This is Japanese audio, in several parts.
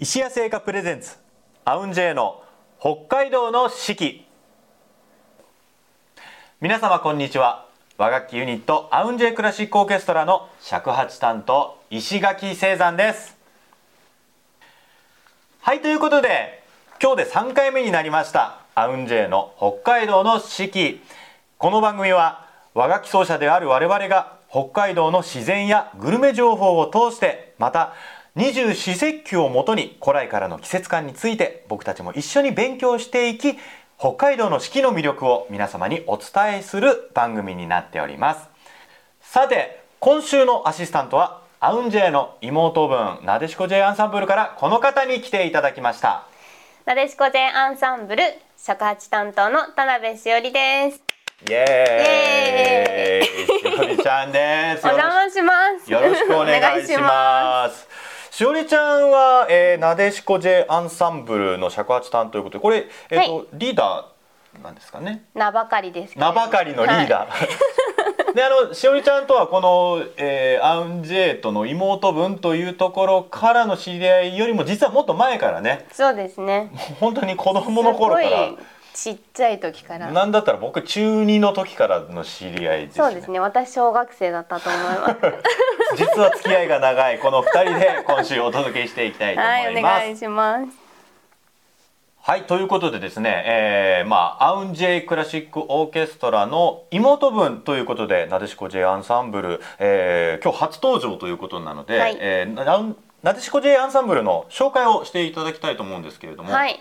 石屋製菓プレゼンツアウンジェイの北海道の四季。皆様こんにちは。和楽器ユニットアウンジェイクラシックオーケストラの尺八担当石垣聖山です。はいということで今日で3回目になりました。アウンジェイの北海道の四季。この番組は和楽器奏者である我々が北海道の自然やグルメ情報を通してまた二十四節気をもとに古来からの季節感について僕たちも一緒に勉強していき北海道の四季の魅力を皆様にお伝えする番組になっております。さて今週のアシスタントはアウンジェイの妹分なでしこ J アンサンブルからこの方に来ていただきました。なでしこ J アンサンブル尺八担当の田辺しおりです。イエーイ。しおりちゃんです。お邪魔します。よろしくお願いしますしおりちゃんは、えー、なでしこ J アンサンブルの尺八担ということでこれ、えーと、はい、リーダーなんですかね？名ばかりです名ばかりのリーダー、はい、であのしおりちゃんとはこの、えー、アウンジェイトの妹分というところからの知り合いよりも実はもっと前からね。そうですね。本当に子供の頃からちっちゃい時から。なんだったら僕中二の時からの知り合いです、ね、そうですね。私小学生だったと思います。実は付き合いが長いこの二人で今週お届けしていきたいと思います、はい、お願いします。はいということでですね、えー、まあアウンジェイクラシックオーケストラの妹分ということでなでしこ J アンサンブル、えー、今日初登場ということなので、はい、えー、なでしこ J アンサンブルの紹介をしていただきたいと思うんですけれども、はい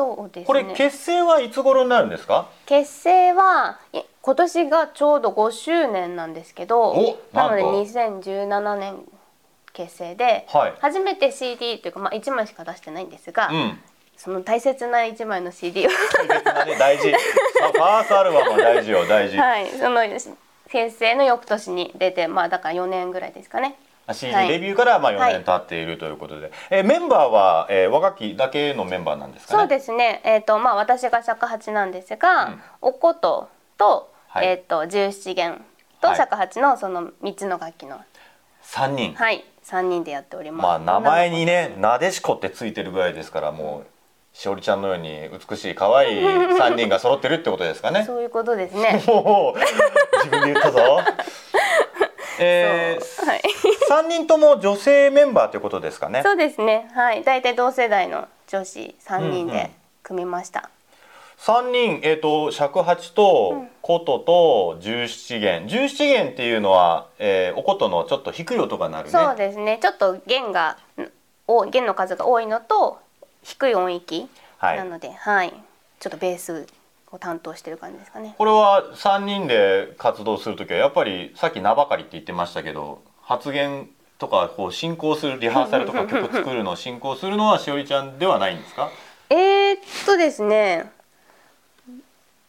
そうです、ね、これ結成はいつ頃になるんですか？結成は今年がちょうど5周年なんですけどなので2017年結成で、はい、初めて CD というか、まあ、1枚しか出してないんですが、うん、その大切な1枚の CD を。大切なね大事。ファーストアルバムは大事よ大事。はいその結成の翌年に出てまあだから4年ぐらいですかね CD デビューからまあ4年経っているということで、はい、えー、メンバーは、えー、和楽器だけのメンバーなんですか、ね、そうですね。えっ、ー、とまあ私が尺八なんですが、うん、おことと、はい、えっ、ー、と十七弦と尺八のその三つの楽器の三人。はい、三人でやっております。まあ名前にね、なでしこってついてるぐらいですからもう。しおりちゃんのように美しい可愛い 三人が揃ってるってことですかね？そういうことですね。自分で言ったぞ。えー、はい、3人とも女性メンバーということですかね。そうですね。はい、大体同世代の女子3人で組みました。うんうん、3人、えーと、尺八と琴と十七弦。十七弦っていうのは、えー、お琴のちょっと低い音がなるね。そうですね。ちょっと弦がお弦の数が多いのと低い音域なので、はい、はい、ちょっとベースを担当してる感じですかね。これは3人で活動する時はやっぱりさっき名ばかりって言ってましたけど発言とかこう進行するリハーサルとか曲作るのを進行するのはしおりちゃんではないんですか？えー、っとですね。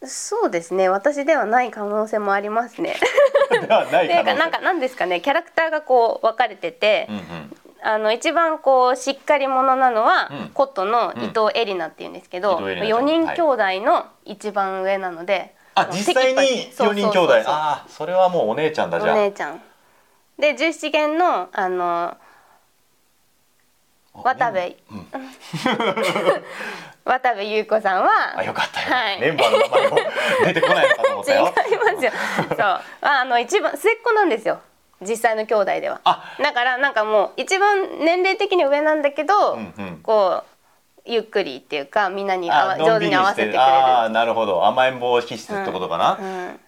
そうですね。私ではない可能性もありますね。ではない可能性。なんかなんですかね。キャラクターがこう分かれてて、うんうん、あの一番こうしっかり者なのは、うん、コットの伊藤絵里奈っていうんですけど、うん、4人兄弟の一番上なので、はい、あ実際に4人兄弟。ああそれはもうお姉ちゃんだじゃお姉ちゃん。で十七元のあの渡部、うん、渡部優子さんはあよかったよ、はい、メンバーの名前も出てこないのかと思ったよ。違いますよ。そう。あの一番末っ子なんですよ実際の兄弟では。だからなんかもう一番年齢的に上なんだけど、うんうん、こうゆっくりっていうかみんなにあ上手に合わせてくれる。あなるほど。甘えん坊気質ってことかな、うん。うん、甘えん坊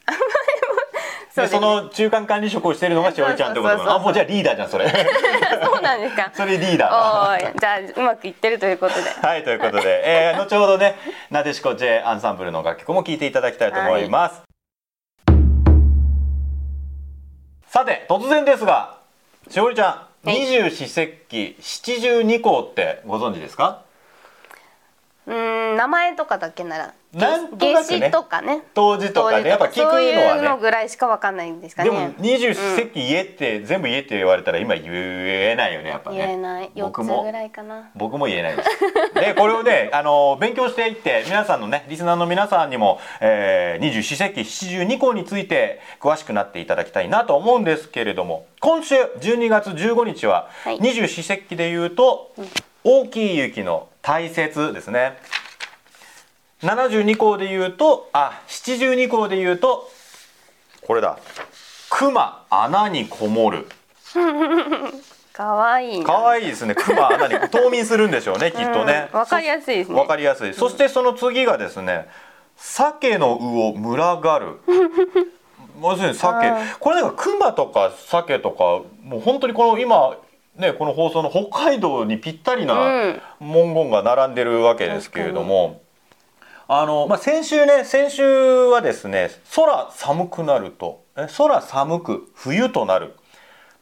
そその中間管理職をしてるのがしおりちゃんってことあもうじゃあリーダーじゃんそれ。そうなんですか。それリーダーじゃあうまくいってるということで。はいということで、えー、後ほどねなでしこ J アンサンブルの楽曲も聴いていただきたいと思います、はいさて突然ですがしおりちゃん、二十四節気七十二候ってご存知ですか？うん名前とかだけならなんとなくねとかね。当時とかね。やっぱ聞くのはね。そういうのぐらいしかわかんないんですかね。でも二十四節気言えって、うん、全部言えって言われたら今言えないよねやっぱね。言えない。四つぐらいかな。僕も言えないです。でこれをねあの勉強していって皆さんのねリスナーの皆さんにも、え十四節気七十二項について詳しくなっていただきたいなと思うんですけれども今週12月15日は二十四節気でいうと、うん。大きい雪の大雪ですね72項で言うとあ72項で言うとこれだ。熊穴にこもる。かわいいかわいいですね。熊穴に冬眠するんでしょうねきっとね。わ、かりやすいですね。わかりやすい。そしてその次がですね鮭の魚群がる。要するに鮭。これなんか熊とか鮭とかもう本当にこの今ねこの放送の北海道にぴったりな文言が並んでるわけですけれども、あのまあ先週ね先週はですね空寒くなると空寒く冬となる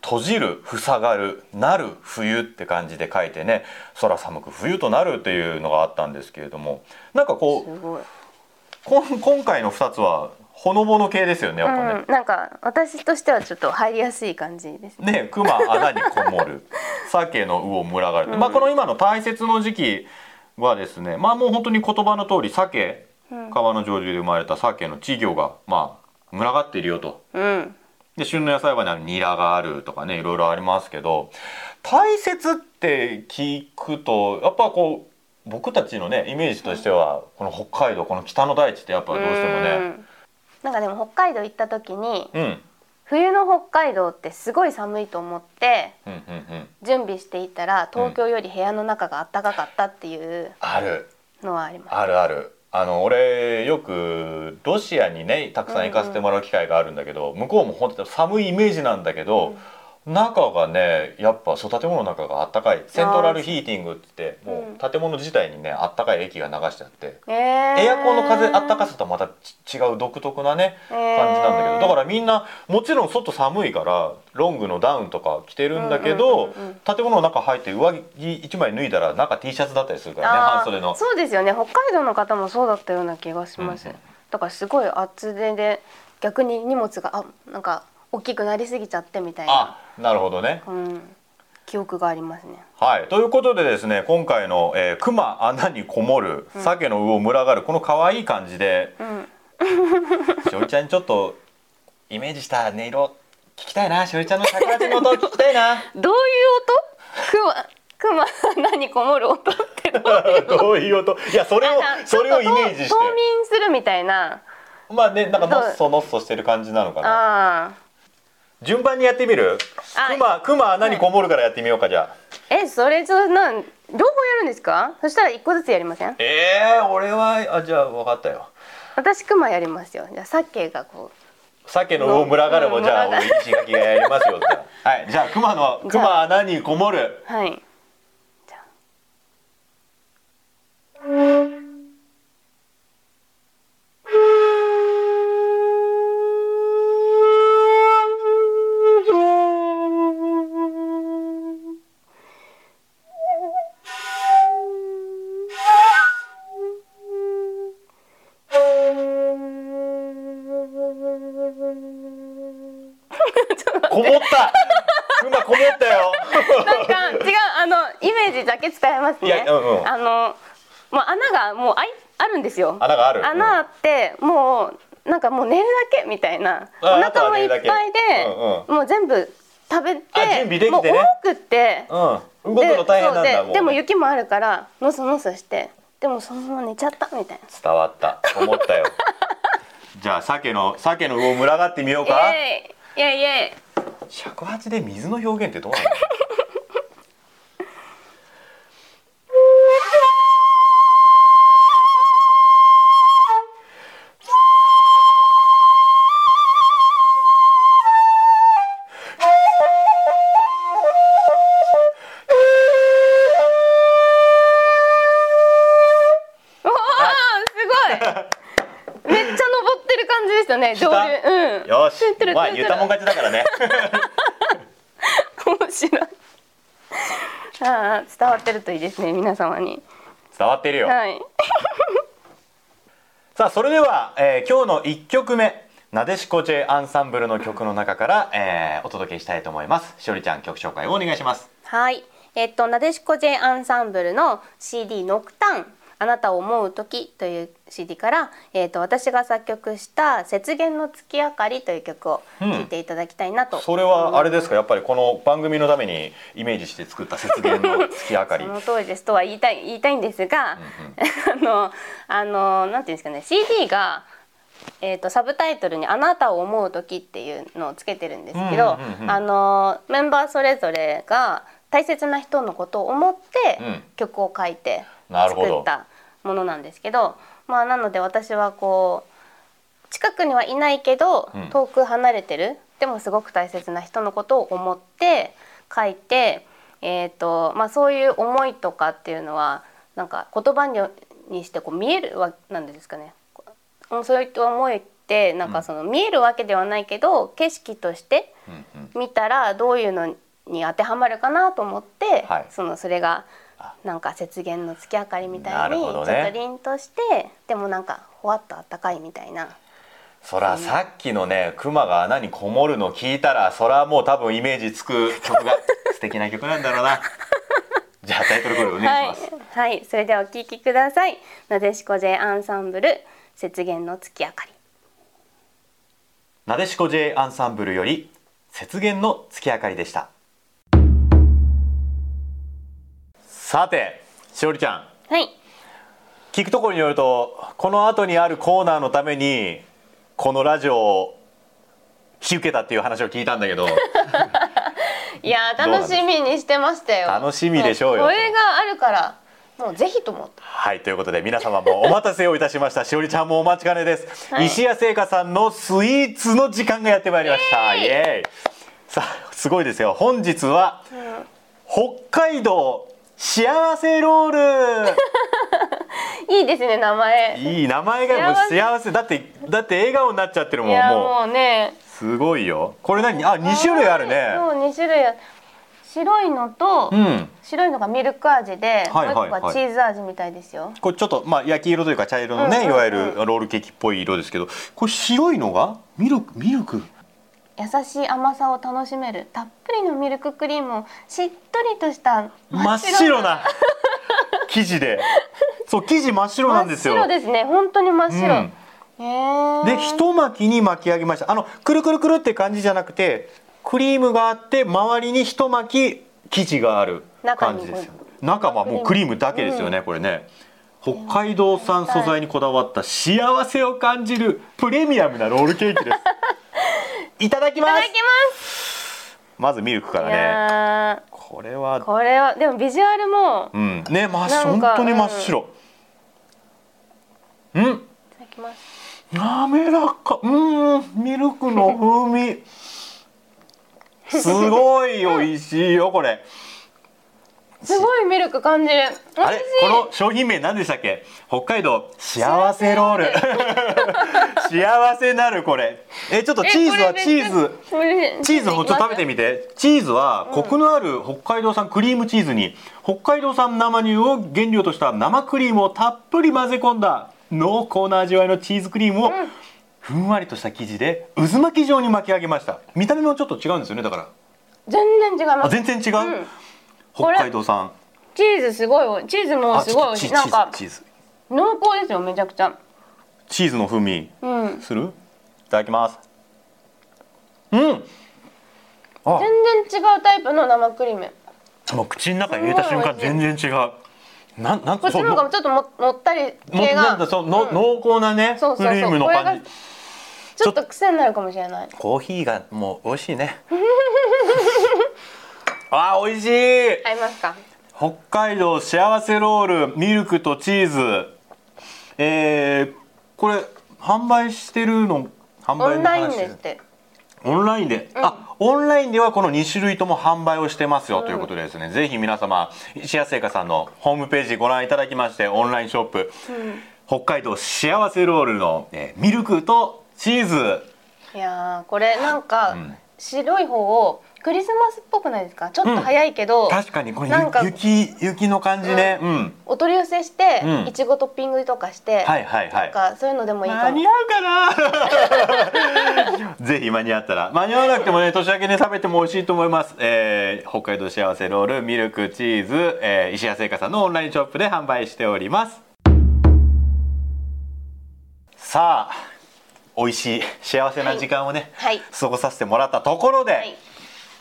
閉じる塞がるなる冬って感じで書いてね空寒く冬となるっていうのがあったんですけれどもなんかこう今回の2つはほのぼの系ですよねやっぱね、うん、なんか私としてはちょっと入りやすい感じですね。ね熊穴にこもる。鮭の魚群がる、うん、まあこの今の大切の時期はですねまあもう本当に言葉の通り鮭川の上流で生まれた鮭の稚魚がまあ群がっているよと、うん、で旬の野菜はねニラがあるとかねいろいろありますけど大切って聞くとやっぱこう僕たちのねイメージとしてはこの北海道この北の大地ってやっぱどうしてもね。なんかでも北海道行った時に、うん、冬の北海道ってすごい寒いと思って準備していたら東京より部屋の中が暖かかったっていうのはあります。あるある。あの俺よくロシアにねたくさん行かせてもらう機会があるんだけど、向こうも本当に寒いイメージなんだけど、中がねやっぱそう建物の中があったかい。セントラルヒーティングって言ってもう建物自体にねあったかい液が流してあって、えー、エアコンの風あったかさとまた違う独特なね、感じなんだけど。だからみんなもちろん外寒いからロングのダウンとか着てるんだけど、建物の中入って上着1枚脱いだら中 T シャツだったりするからね半袖の。そうですよね。北海道の方もそうだったような気がします、うん、だからすごい厚手で逆に荷物があなんか大きくなりすぎちゃってみたいな。なるほどね、うん、記憶がありますね。はい。ということでですね今回の、えー、熊穴にこもる鮭の魚群がるこの可愛い感じで、うん、しおりちゃんにちょっとイメージした音色聞きたいな。しおりちゃんの桜地の音聞きたいな。どういう音？熊熊穴にこもる音ってどういう どういう音？いやそれをそれをイメージして。冬眠するみたいな。まあねなんかのっそのっそしてる感じなのかな順番にやってみる？熊熊穴にこもるからやってみようかじゃあ。えそれそなん両方やるんですか？そしたら一個ずつやりません？ええー、俺はあじゃあ分かったよ。私熊やりますよ。じゃあ鮭がこう。鮭の魚群がるもじゃあ石垣がやりますよはいじゃあ熊の熊穴にこもる？はいますね、うんうん、あのもう穴がもうあいあるんですよ。穴がある。穴あってもうなんかもう寝るだけみたいな。お腹もいっぱいで、うんうん、もう全部食べて準備できて、ね、もう多くって、うん、動くの大変なんだででも雪もあるからのそのそしてでもそのまま寝ちゃったみたいな。伝わった。思ったよ。じゃあ鮭の鮭の魚群がってみようか。イエイ。イエイイエイ尺八で水の表現ってどうなのよしまあ言ったもん勝ちだからね。面白い。あ伝わってるといいですね皆様に。伝わってるよ。はい。さあそれでは、えー、今日の一曲目なでしこ J アンサンブルの曲の中から、えー、お届けしたいと思います。しおりちゃん曲紹介をお願いします。はい。えっとなでしこ J アンサンブルの CD ノクタンあなたを思う時という CD から、えーと、私が作曲した雪原の月明かりという曲を聴いていただきたいなと、うん、それはあれですか？やっぱりこの番組のためにイメージして作った雪原の月明かり その通りですとは言いたい言いたいんですが、うんうん、あのあのなんていうんですかね？CD がえーと、サブタイトルに「あなたを思う時」っていうのをつけてるんですけど、あのメンバーそれぞれが大切な人のことを思って曲を書いて作ったものなんですけど、まあ、なので私はこう近くにはいないけど遠く離れてる、でもすごく大切な人のことを思って書いて、えーとまあ、そういう思いとかっていうのはなんか言葉にしてこう見えるわなんですかね。そういった思いってなんかその見えるわけではないけど、景色として見たらどういうのに当てはまるかなと思って、はい、そのそれがなんか雪原の月明かりみたいにちょっと凛として、ね、でもなんかほわっとあったかいみたいな。そらさっきのね熊が穴にこもるの聞いたらそらもう多分イメージつく曲が 素敵な曲なんだろうな。じゃあタイトルコールお願いします。はい、はい、それではお聴きください。なでしこ J アンサンブル雪原の月明かりなでしこ J アンサンブルより雪原の月明かりでしたさてしおりちゃん。はい。聞くところによるとこの後にあるコーナーのためにこのラジオを引き受けたっていう話を聞いたんだけど。いや楽しみにしてましたよ。楽しみでしょうよ。これがあるからもうぜひと思ったはいということで皆様もお待たせをいたしました。しおりちゃんもお待ちかねです、はい、石谷製菓さんのスイーツの時間がやってまいりました。イエーイ。さあすごいですよ。本日は、うん、北海道幸せロール。いいですね名前。いい名前がもう幸せ。だってだって笑顔になっちゃってるもんもう。ね。すごいよ。これ何？あ二種類あるね。そう二種類白いのと、うん、白いのがミルク味で、はいはいはい、もう一個はチーズ味みたいですよ。これちょっとまあ焼き色というか茶色のね、うんうんうん、いわゆるロールケーキっぽい色ですけど、これ白いのが？ミルクミルク？優しい甘さを楽しめるたっぷりのミルククリームをしっとりとした真っ白な生地で、そう生地真っ白なんですよ。真っ白ですね、本当に真っ白。うん。で一巻きに巻き上げました。あのくるくるくるって感じじゃなくてクリームがあって周りに一巻き生地がある感じですよ中はもうクリームだけですよね、うん、これね。北海道産素材にこだわった幸せを感じるプレミアムなロールケーキですいただきます。まずミルクからね。これは。これはでもビジュアルもうん。ね真っ白。本当に真っ白。うん、いただきます。滑らか。うん。ミルクの風味。すごい美味しいよこれすごいミルク感じる。あれこの商品名何でしたっけ？北海道幸せロール。幸せ。なるこれ。えちょっとチーズはチーズ。チーズもちょっと食べてみて。チーズはコクのある北海道産クリームチーズに北海道産生乳を原料とした生クリームをたっぷり混ぜ込んだ濃厚な味わいのチーズクリームを、うん。ふんわりとした生地で渦巻き状に巻き上げました。見た目もちょっと違うんですよねだから。全然違います。全然違う、うん、北海道産。チーズすごいチーズもすごい美なんかチーズ濃厚ですよめちゃくちゃ。チーズの風味。する、うん、いただきます。うん。全然違うタイプの生クリーム。もう口の中に入れた瞬間全然違う。なんなんこっちの方がちょっとももったり系が。なんそうの、うん、濃厚なねクリームの感じ。ちょっと癖になるかもしれない。コーヒーがもう美味しいね あ美味しい。合いますか？北海道幸せロールミルクとチーズ。えー、これ販売してるの？販売の話。オンラインですって。オンラインで、うん、あオンラインではこの2種類とも販売をしてますよということでですね、うん、ぜひ皆様石谷製菓さんのホームページご覧いただきましてオンラインショップ、うん、北海道幸せロールの、えー、ミルクとチーズ。いやこれなんか、白い方をクリスマスっぽくないですか？ちょっと早いけど、うん、確かにこれ雪雪の感じね、うん、お取り寄せしていちごトッピングとかして、はいはいはい。なんかそういうのでもいいかも。間に合うかな？ぜひ間に合ったら。間に合わなくてもね年明けに食べても美味しいと思います、えー、北海道幸せロールミルクチーズ、えー、石屋製菓さんのオンラインショップで販売しております。さあ美味しい幸せな時間をね、はい、過ごさせてもらったところで、はい、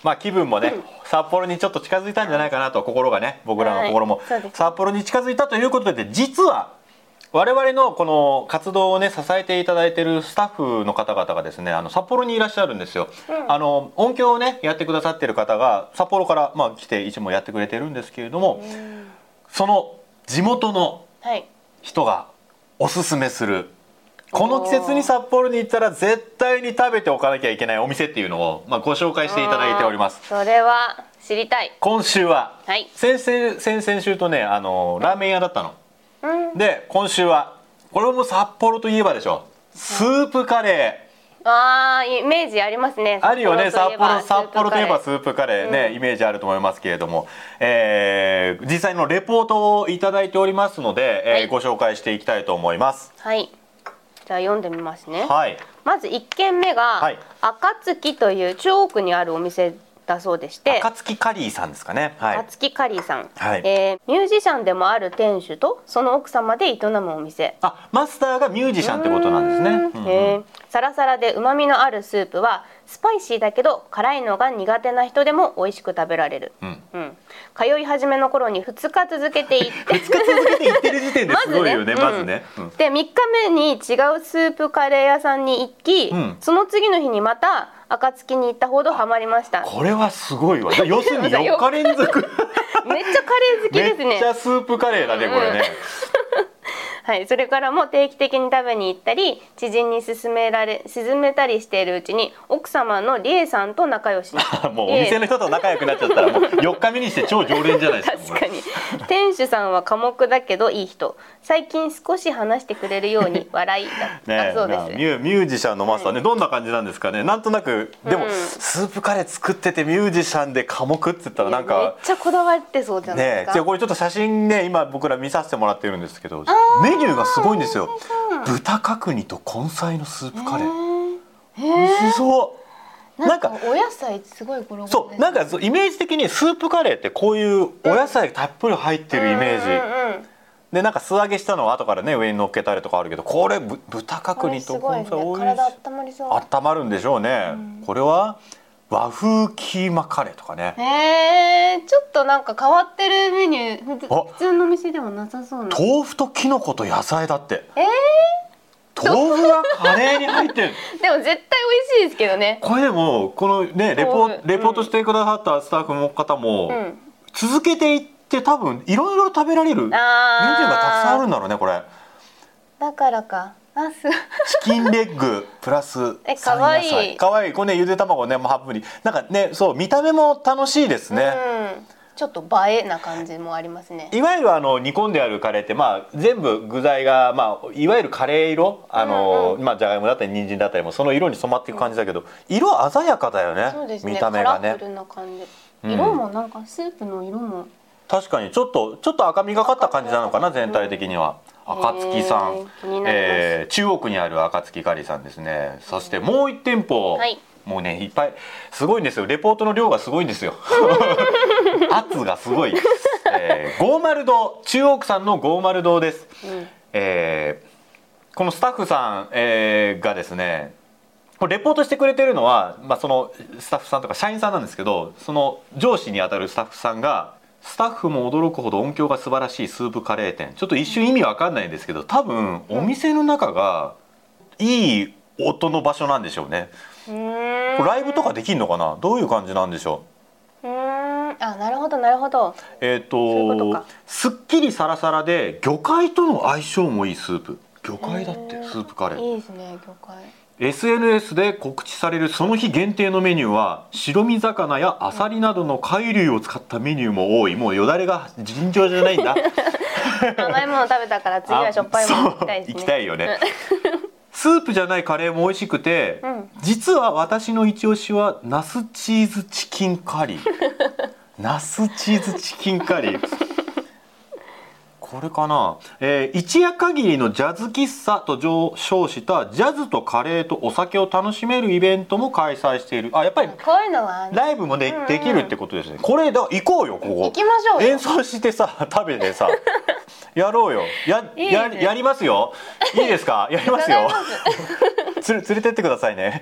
まあ気分もね、うん、札幌にちょっと近づいたんじゃないかなと心がね僕らの心も、札幌に近づいたということで実は我々のこの活動をね支えていただいているスタッフの方々がですねあの札幌にいらっしゃるんですよ、うん、あの音響をねやってくださってる方が札幌からまあ来ていつもやってくれてるんですけれども、うん、その地元の人がおすすめする、はい、この季節に札幌に行ったら絶対に食べておかなきゃいけないお店っていうのを、まあ、ご紹介していただいております。それは知りたい。今週は、はい、先々先々週とねあのラーメン屋だったの、で今週はこれも札幌といえばでしょ。スープカレー。あーイメージありますね。あるよね。札幌札幌といえばスープカレー。ね、うん、イメージあると思いますけれども、えー、実際のレポートを頂いておりますので、えー、はい、ご紹介していきたいと思います。はいじゃあ読んでみますね、はい、まず1軒目が、はい、暁という中央区にあるお店だそうでして暁カリーさんですかね、はい、暁カリーさん、はい、えー、ミュージシャンでもある店主とその奥様で営むお店。あマスターがミュージシャンってことなんですね、うん。えー、サラサラで旨味のあるスープはスパイシーだけど辛いのが苦手な人でも美味しく食べられる、うん、うん、通い始めの頃に2日続けていって。2日続けていってる時点で すごいよねまずね、うん、で3日目に違うスープカレー屋さんに行き、その次の日にまた暁に行ったほどハマりました。これはすごいわ。要するに4日連続。めっちゃカレー好きですね。めっちゃスープカレーだねこれね、はい、それからも定期的に食べに行ったり知人に勧められ勧めたりしているうちに奥様の理恵さんと仲良し。もうお店の人と仲良くなっちゃったらもう4日目にして超常連じゃないですか。確かに。店主さんは寡黙だけどいい人。最近少し話してくれるように 笑いだ。ね、そうです。ミュミュージシャンのマスターね、はい、どんな感じなんですかね。なんとなくでも、うん、スープカレー作っててミュージシャンで寡黙って言ったらなんかめっちゃこだわってそうじゃないですか、ね、これちょっと写真ね今僕ら見させてもらってるんですけどメニューがすごいんですよ。豚角煮と根菜のスープカレー。美味しそう。なんかお野菜すごいゴロゴロそうなんかイメージ的にスープカレーってこういうお野菜たっぷり入ってるイメージ、でなんか素揚げしたのを後からね上に乗っけたりとかあるけどこれ豚角煮と根菜おいしい。体温まりそう。温まるんでしょうね、うん、これは和風キーマカレーとかね。へえちょっとなんか変わってるメニュー。普通の店でもなさそうな。豆腐ときのこと野菜だって。えー、豆腐がカレーに入ってる。でも絶対美味しいですけどね。これでもこのねレポレポートしてくださったスタッフの方も、うん、続けていって多分いろいろ食べられるメニューがたくさんあるんだろうねこれ。だからかあすチキンレッグプラスえかわい。いかわいい。これねゆで卵ねもう半分に。なんかねそう見た目も楽しいですね、うん、ちょっと映えな感じもありますね。いわゆるあの煮込んであるカレーってまあ全部具材がまあいわゆるカレー色？あの、うんうん、まあじゃがいもだったり人参だったりもその色に染まっていく感じだけど、色鮮やかだよね、ね、見た目がね。色もなんかスープの色も、確かにちょっとちょっと赤みがかった感じなのかな全体的には。暁さん、えー、中央区にある暁カリさんですね。そしてもう一店舗、はい、もうねいっぱいすごいんですよ。レポートの量がすごいんですよ。圧がすごい、えー、ゴーマル堂。中央区さんのゴーマル堂です、うん、えー、このスタッフさん、えー、がですねレポートしてくれてるのは、まあ、そのスタッフさんとか社員さんなんですけどその上司にあたるスタッフさんがスタッフも驚くほど音響が素晴らしいスープカレー店。ちょっと一瞬意味わかんないんですけど多分お店の中がいい音の場所なんでしょうね。ライブとかできんのかな？どういう感じなんでしょう？あなるほどなるほど。えっ、ー、とすっきりサラサラで魚介との相性もいいスープ。魚介だってスープカレー。いいですね魚介 SNS で告知されるその日限定のメニューは白身魚やアサリなどの貝類を使ったメニューも多い。もうよだれが尋常じゃないんだ。甘いもの食べたから次はしょっぱいもの行きたい、ね、行きたいよね。スープじゃないカレーも美味しくて、うん、実は私の一押しはナスチーズチキンカリー。ナスチーズチキンカリーこれかな、えー、一夜限りのジャズ喫茶と称したジャズとカレーとお酒を楽しめるイベントも開催している。あやっぱりこういうのは。ライブもで,、できるってことですね。これだ行こうよここ。行きましょう演奏してさ食べてさ。やろうよ。やややりますよ。いいですか？やりますよ。つ連れてってくださいね。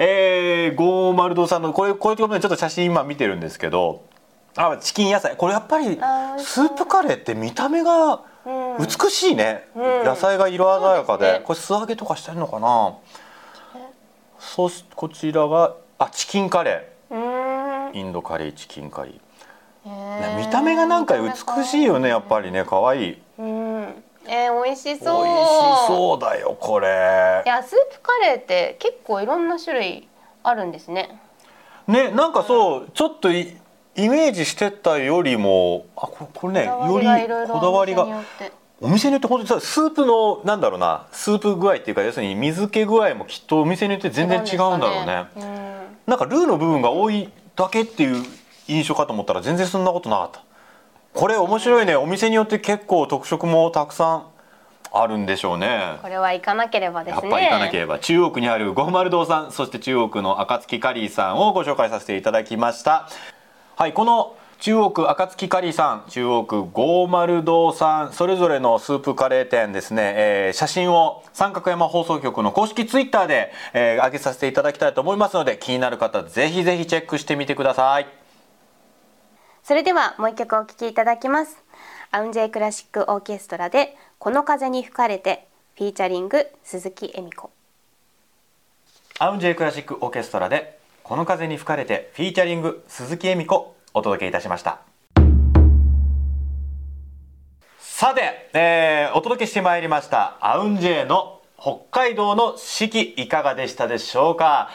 えー、ゴーマルドさんのこれこういうところでちょっと写真今見てるんですけどあチキン野菜。これやっぱりスープカレーって見た目が美しいね、うん、野菜が色鮮やかで、ね、これ素揚げとかしてるのかな？そしこちらがあチキンカレー。インドカレーチキンカレー。見た目がなんか美しいよねやっぱりね。可愛い。うん。えー、美味しそう。美味しそうだよこれ。いやスープカレーって結構いろんな種類あるんですね。ねなんかそう、うん、ちょっとイメージしてたよりもあこれこれねよりこだわりがお店によって。本当にスープのなんだろうなスープ具合っていうか要するに水気具合もきっとお店によって全然違うんだろうね。うねうん、なんかルーの部分が多いだけっていう印象かと思ったら全然そんなことなかった。これ面白いねお店によって結構特色もたくさんあるんでしょうね。これは行かなければですね。やっぱ行かなければ。中央区にある五丸堂さんそして中央区の暁カリーさんをご紹介させていただきましたはいこの中央区暁カリーさん中央区五丸堂さんそれぞれのスープカレー店ですね、えー、写真を三角山放送局の公式ツイッターで、えー、上げさせていただきたいと思いますので気になる方ぜひぜひチェックしてみてください。それではもう一曲お聴きいただきます。アウンジェイクラシックオーケストラでこの風に吹かれてフィーチャリング鈴木恵美子。アウンジェイクラシックオーケストラでこの風に吹かれてフィーチャリング鈴木恵美子お届けいたしました。さて、えー、お届けしてまいりましたアウンジェイの北海道の四季いかがでしたでしょうか？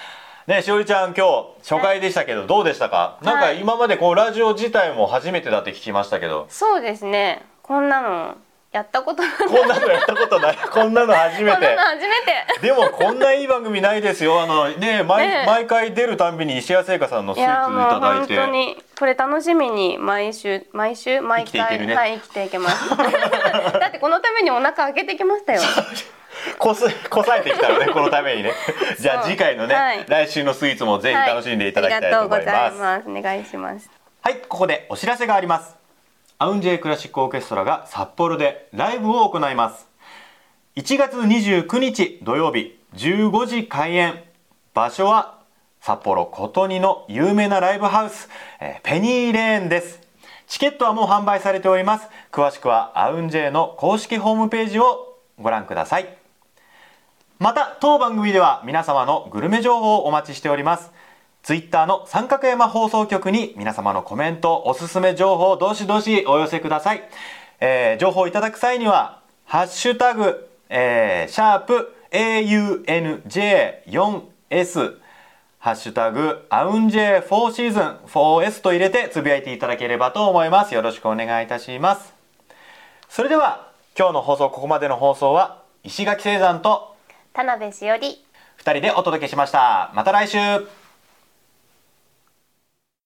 ねしおりちゃん今日初回でしたけどどうでしたか、なんか今までこうラジオ自体も初めてだって聞きましたけど。そうですね。こんなのやったことないこんなのやったことない。こんなの初めて。初めて。でもこんないい番組ないですよ。あのね毎ね毎回出るたんびに石谷製菓さんのスイーツいただいて。本当にこれ楽しみに毎週毎週毎回、ね、はい生きていけます。だってこのためにお腹開けてきましたよ。こすこさえてきたらね このためにね。じゃあ次回のね、はい、来週のスイーツもぜひ楽しんでいただきたいと思います、はい、お願いします。はいここでお知らせがありますアウンジェイクラシックオーケストラが札幌でライブを行います。1月29日土曜日15時開演。場所は札幌琴似の有名なライブハウス、えー、ペニーレーンです。チケットはもう販売されております。詳しくはアウンジェイの公式ホームページをご覧ください。また当番組では皆様のグルメ情報をお待ちしております。ツイッターの三角山放送局に皆様のコメントおすすめ情報をどしどしお寄せください、えー、情報をいただく際にはハッシュタグ、えー、シャープ AUNJ4S ハッシュタグアウンジェ4シーズン 4S と入れてつぶやいていただければと思います。よろしくお願いいたします。それでは今日の放送ここまでの放送は石垣聖山と田辺しおり2人でお届けしました。また来週